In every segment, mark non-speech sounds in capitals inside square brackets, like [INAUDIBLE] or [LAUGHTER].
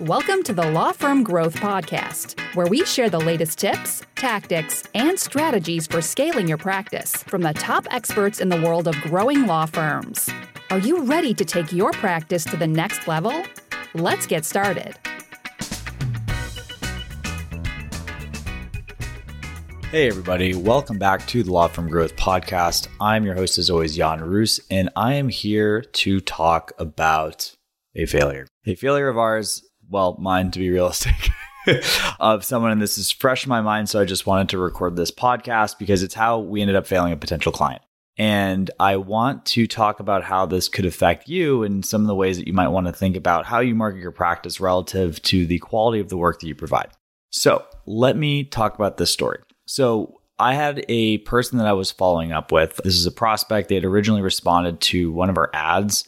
Welcome to the Law Firm Growth Podcast, where we share the latest tips, tactics, and strategies for scaling your practice from the top experts in the world of growing law firms. Are you ready to take your practice to the next level? Let's get started. Hey, everybody. Welcome back to the Law Firm Growth Podcast. I'm your host, as always, Jan Roos, and I am here to talk about a failure. A failure of ours, well, mine to be realistic, [LAUGHS] of someone, and this is fresh in my mind. So I just wanted to record this podcast because it's how we ended up failing a potential client. And I want to talk about how this could affect you and some of the ways that you might want to think about how you market your practice relative to the quality of the work that you provide. So let me talk about this story. So I had a person that I was following up with. This is a prospect. They had originally responded to one of our ads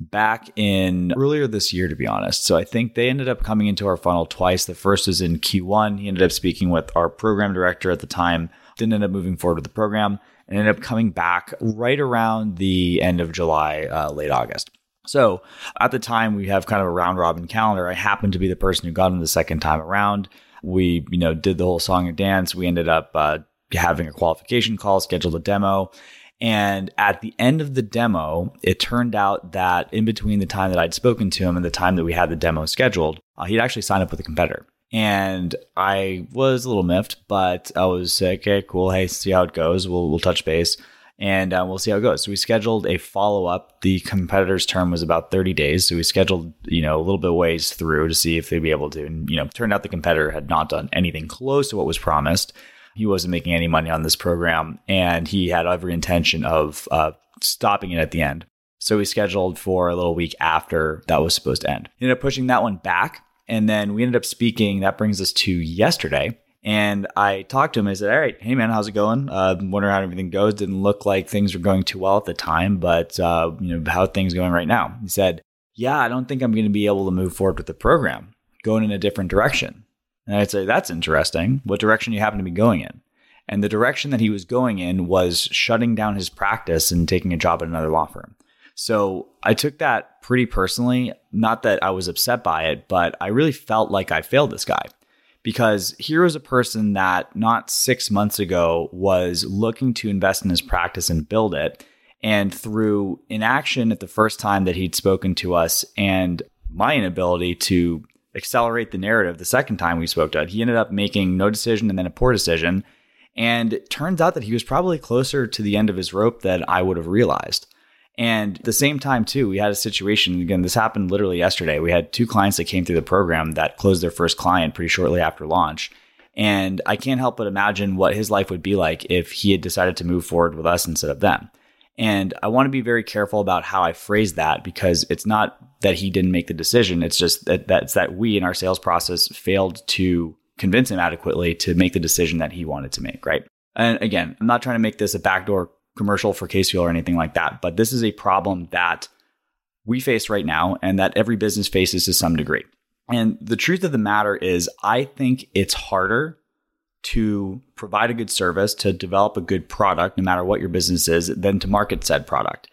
back in earlier this year, to be honest. So I think they ended up coming into our funnel twice. The first was in Q1. He ended up speaking with our program director at the time, didn't end up moving forward with the program, and ended up coming back right around the end of July, uh, late August. So at the time, we have kind of a round robin calendar. I happened to be the person who got him the second time around. We, you know, did the whole song and dance. We ended up uh, having a qualification call, scheduled a demo. And at the end of the demo, it turned out that in between the time that I'd spoken to him and the time that we had the demo scheduled, uh, he'd actually signed up with a competitor. And I was a little miffed, but I was okay, cool. Hey, see how it goes. We'll, we'll touch base and uh, we'll see how it goes. So we scheduled a follow up. The competitor's term was about 30 days. So we scheduled, you know, a little bit ways through to see if they'd be able to. And, you know, turned out the competitor had not done anything close to what was promised. He wasn't making any money on this program and he had every intention of uh, stopping it at the end. So we scheduled for a little week after that was supposed to end. He ended up pushing that one back. And then we ended up speaking. That brings us to yesterday. And I talked to him. I said, "All right, hey man, how's it going? Uh, wondering how everything goes. Didn't look like things were going too well at the time, but uh, you know how things going right now." He said, "Yeah, I don't think I'm going to be able to move forward with the program, going in a different direction." And I'd say, "That's interesting. What direction you happen to be going in?" And the direction that he was going in was shutting down his practice and taking a job at another law firm. So I took that pretty personally. Not that I was upset by it, but I really felt like I failed this guy because here was a person that not six months ago was looking to invest in his practice and build it. And through inaction at the first time that he'd spoken to us and my inability to accelerate the narrative the second time we spoke to it, he ended up making no decision and then a poor decision. And it turns out that he was probably closer to the end of his rope than I would have realized. And the same time, too, we had a situation. Again, this happened literally yesterday. We had two clients that came through the program that closed their first client pretty shortly after launch. And I can't help but imagine what his life would be like if he had decided to move forward with us instead of them. And I want to be very careful about how I phrase that because it's not that he didn't make the decision. It's just that that's that we in our sales process failed to convince him adequately to make the decision that he wanted to make, right? And again, I'm not trying to make this a backdoor commercial for Casefuel or anything like that. But this is a problem that we face right now and that every business faces to some degree. And the truth of the matter is, I think it's harder to provide a good service, to develop a good product, no matter what your business is, than to market said product.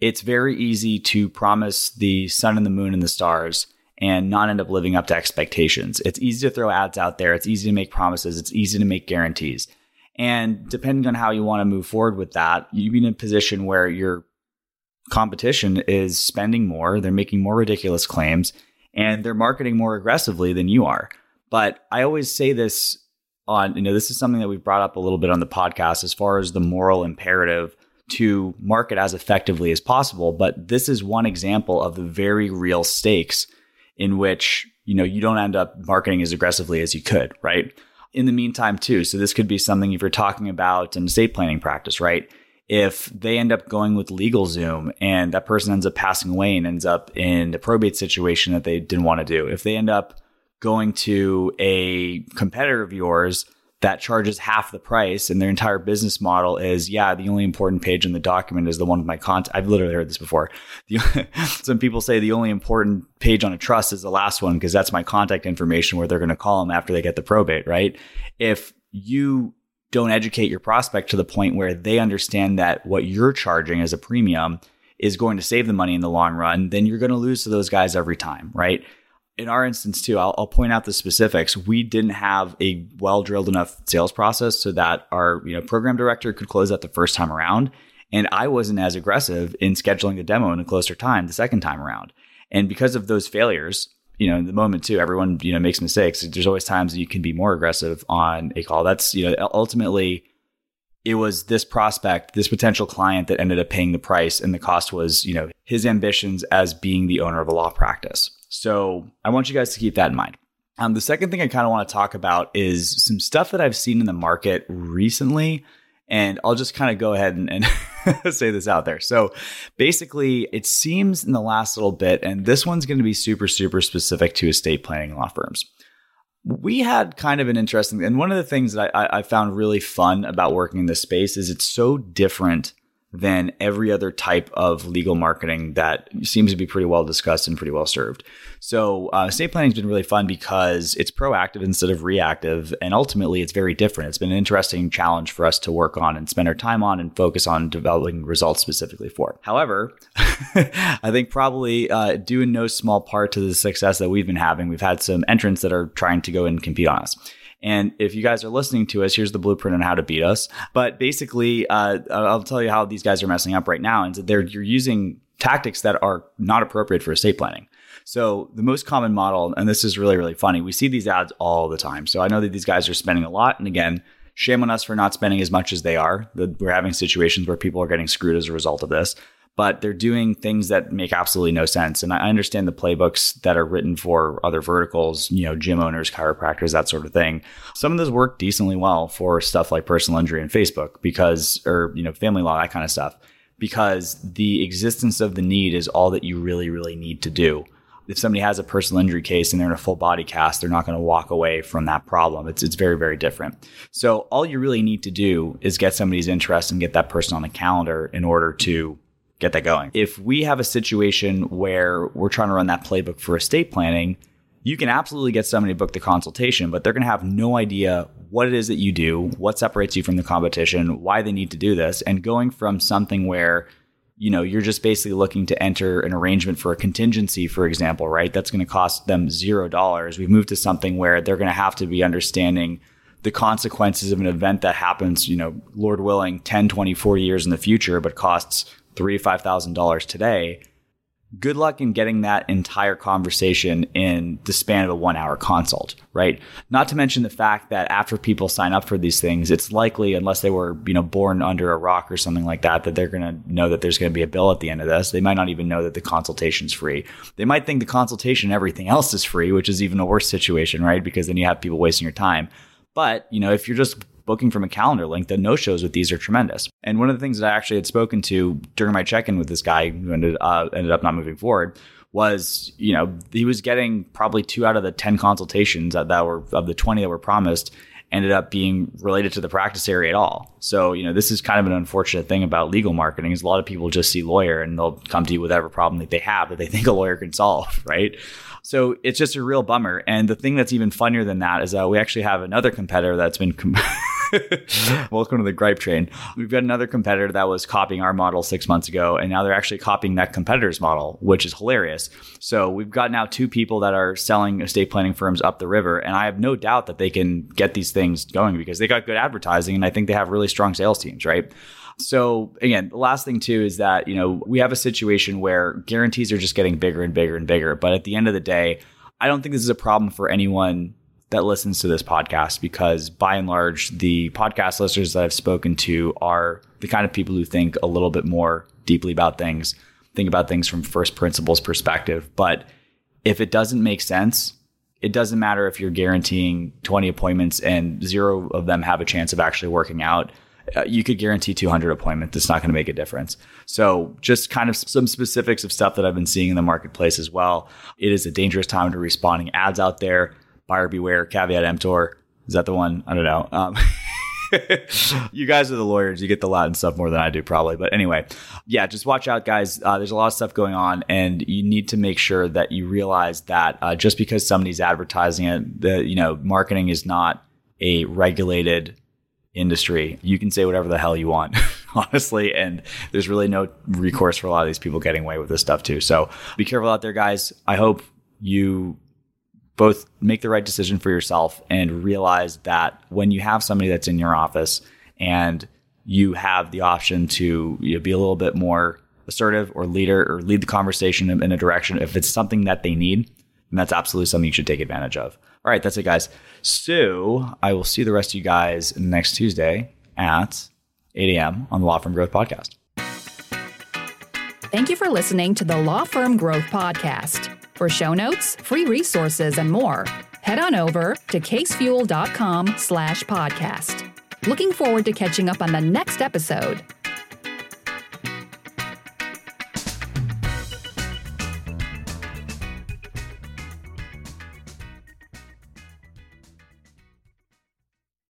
It's very easy to promise the sun and the moon and the stars and not end up living up to expectations. It's easy to throw ads out there. It's easy to make promises. It's easy to make guarantees. And depending on how you want to move forward with that, you'd be in a position where your competition is spending more, they're making more ridiculous claims, and they're marketing more aggressively than you are. But I always say this on, you know, this is something that we've brought up a little bit on the podcast as far as the moral imperative to market as effectively as possible. But this is one example of the very real stakes in which, you know, you don't end up marketing as aggressively as you could, right? in the meantime too. So this could be something if you're talking about an estate planning practice, right? If they end up going with LegalZoom and that person ends up passing away and ends up in a probate situation that they didn't want to do, if they end up going to a competitor of yours that charges half the price and their entire business model is yeah the only important page in the document is the one with my contact. I've literally heard this before. [LAUGHS] Some people say the only important page on a trust is the last one because that's my contact information where they're going to call them after they get the probate right? If you don't educate your prospect to the point where they understand that what you're charging as a premium is going to save the money in the long run then you're going to lose to those guys every time right in our instance too, I'll, I'll, point out the specifics. We didn't have a well drilled enough sales process so that our you know program director could close that the first time around, and I wasn't as aggressive in scheduling the demo in a closer time the second time around. And because of those failures, you know, in the moment too, everyone you know makes mistakes. There's always times you can be more aggressive on a call. That's you know ultimately. It was this prospect, this potential client that ended up paying the price, and the cost was, you know, his ambitions as being the owner of a law practice. So I want you guys to keep that in mind. Um, the second thing I kind of want to talk about is some stuff that I've seen in the market recently. And I'll just kind of go ahead and, and [LAUGHS] say this out there. So basically, it seems in the last little bit, and this one's going to be super, super specific to estate planning law firms. We had kind of an interesting, and one of the things that I, I found really fun about working in this space is it's so different than every other type of legal marketing that seems to be pretty well discussed and pretty well served. So, uh, estate planning has been really fun because it's proactive instead of reactive, and ultimately it's very different. It's been an interesting challenge for us to work on and spend our time on and focus on developing results specifically for. However, [LAUGHS] I think probably uh, due in no small part to the success that we've been having, we've had some entrants that are trying to go and compete on us. And if you guys are listening to us, here's the blueprint on how to beat us. But basically, uh, I'll tell you how these guys are messing up right now. And they're you're using tactics that are not appropriate for estate planning. So the most common model, and this is really really funny, we see these ads all the time. So I know that these guys are spending a lot, and again. Shame on us for not spending as much as they are. We're having situations where people are getting screwed as a result of this but they're doing things that make absolutely no sense. And I understand the playbooks that are written for other verticals, you know, gym owners, chiropractors, that sort of thing. Some of those work decently well for stuff like personal injury and Facebook because, or, you know, family law, that kind of stuff, because the existence of the need is all that you really, really need to do. If somebody has a personal injury case and they're in a full body cast, they're not going to walk away from that problem. It's, it's very, very different. So all you really need to do is get somebody's interest and get that person on the calendar in order to get that going. If we have a situation where we're trying to run that playbook for estate planning, you can absolutely get somebody to book the consultation, but they're going to have no idea what it is that you do, what separates you from the competition, why they need to do this, and going from something where you know you're just basically looking to enter an arrangement for a contingency for example right that's going to cost them zero dollars we've moved to something where they're going to have to be understanding the consequences of an event that happens you know lord willing 10 20 40 years in the future but costs three five thousand dollars today good luck in getting that entire conversation in the span of a one hour consult right? Not to mention the fact that after people sign up for these things it's likely unless they were you know born under a rock or something like that that they're going to know that there's going to be a bill at the end of this. They might not even know that the consultation's free. They might think the consultation and everything else is free which is even a worse situation right? Because then you have people wasting your time. But you know if you're just booking from a calendar link, the no shows with these are tremendous. And one of the things that I actually had spoken to during my check in with this guy who ended, uh, ended up not moving forward was, you know, he was getting probably two out of the 10 consultations that, that were of the 20 that were promised ended up being related to the practice area at all. So, you know, this is kind of an unfortunate thing about legal marketing is a lot of people just see lawyer and they'll come to you with whatever problem that they have that they [LAUGHS] think a lawyer can solve, right? So it's just a real bummer. And the thing that's even funnier than that is that we actually have another competitor that's been com- [LAUGHS] [LAUGHS] Welcome to the gripe train. We've got another competitor that was copying our model six months ago, and now they're actually copying that competitor's model, which is hilarious. So we've got now two people that are selling estate planning firms up the river, and I have no doubt that they can get these things going because they got good advertising, and I think they have really strong sales teams, right? So again, the last thing too is that, you know, we have a situation where guarantees are just getting bigger and bigger and bigger. But at the end of the day, I don't think this is a problem for anyone that listens to this podcast because by and large, the podcast listeners that I've spoken to are the kind of people who think a little bit more deeply about things, think about things from first principles perspective. But if it doesn't make sense, it doesn't matter if you're guaranteeing 20 appointments and zero of them have a chance of actually working out. Uh, you could guarantee 200 appointments. It's not going to make a difference. So, just kind of some specifics of stuff that I've been seeing in the marketplace as well. It is a dangerous time to responding ads out there buyer beware, caveat emptor. Is that the one? I don't know. Um, [LAUGHS] you guys are the lawyers. You get the Latin stuff more than I do, probably. But anyway, yeah, just watch out, guys. Uh, there's a lot of stuff going on, and you need to make sure that you realize that uh, just because somebody's advertising it, the you know, marketing is not a regulated industry. You can say whatever the hell you want, [LAUGHS] honestly, and there's really no recourse for a lot of these people getting away with this stuff too. So be careful out there, guys. I hope you both make the right decision for yourself and realize that when you have somebody that's in your office and you have the option to you know, be a little bit more assertive or leader or lead the conversation in a direction if it's something that they need and that's absolutely something you should take advantage of. All right that's it guys. So i will see the rest of you guys next tuesday at 8 a.m on the law firm growth podcast. Thank you for listening to the law firm growth podcast for show notes free resources and more head on over to casefuel.com slash podcast. Looking forward to catching up on the next episode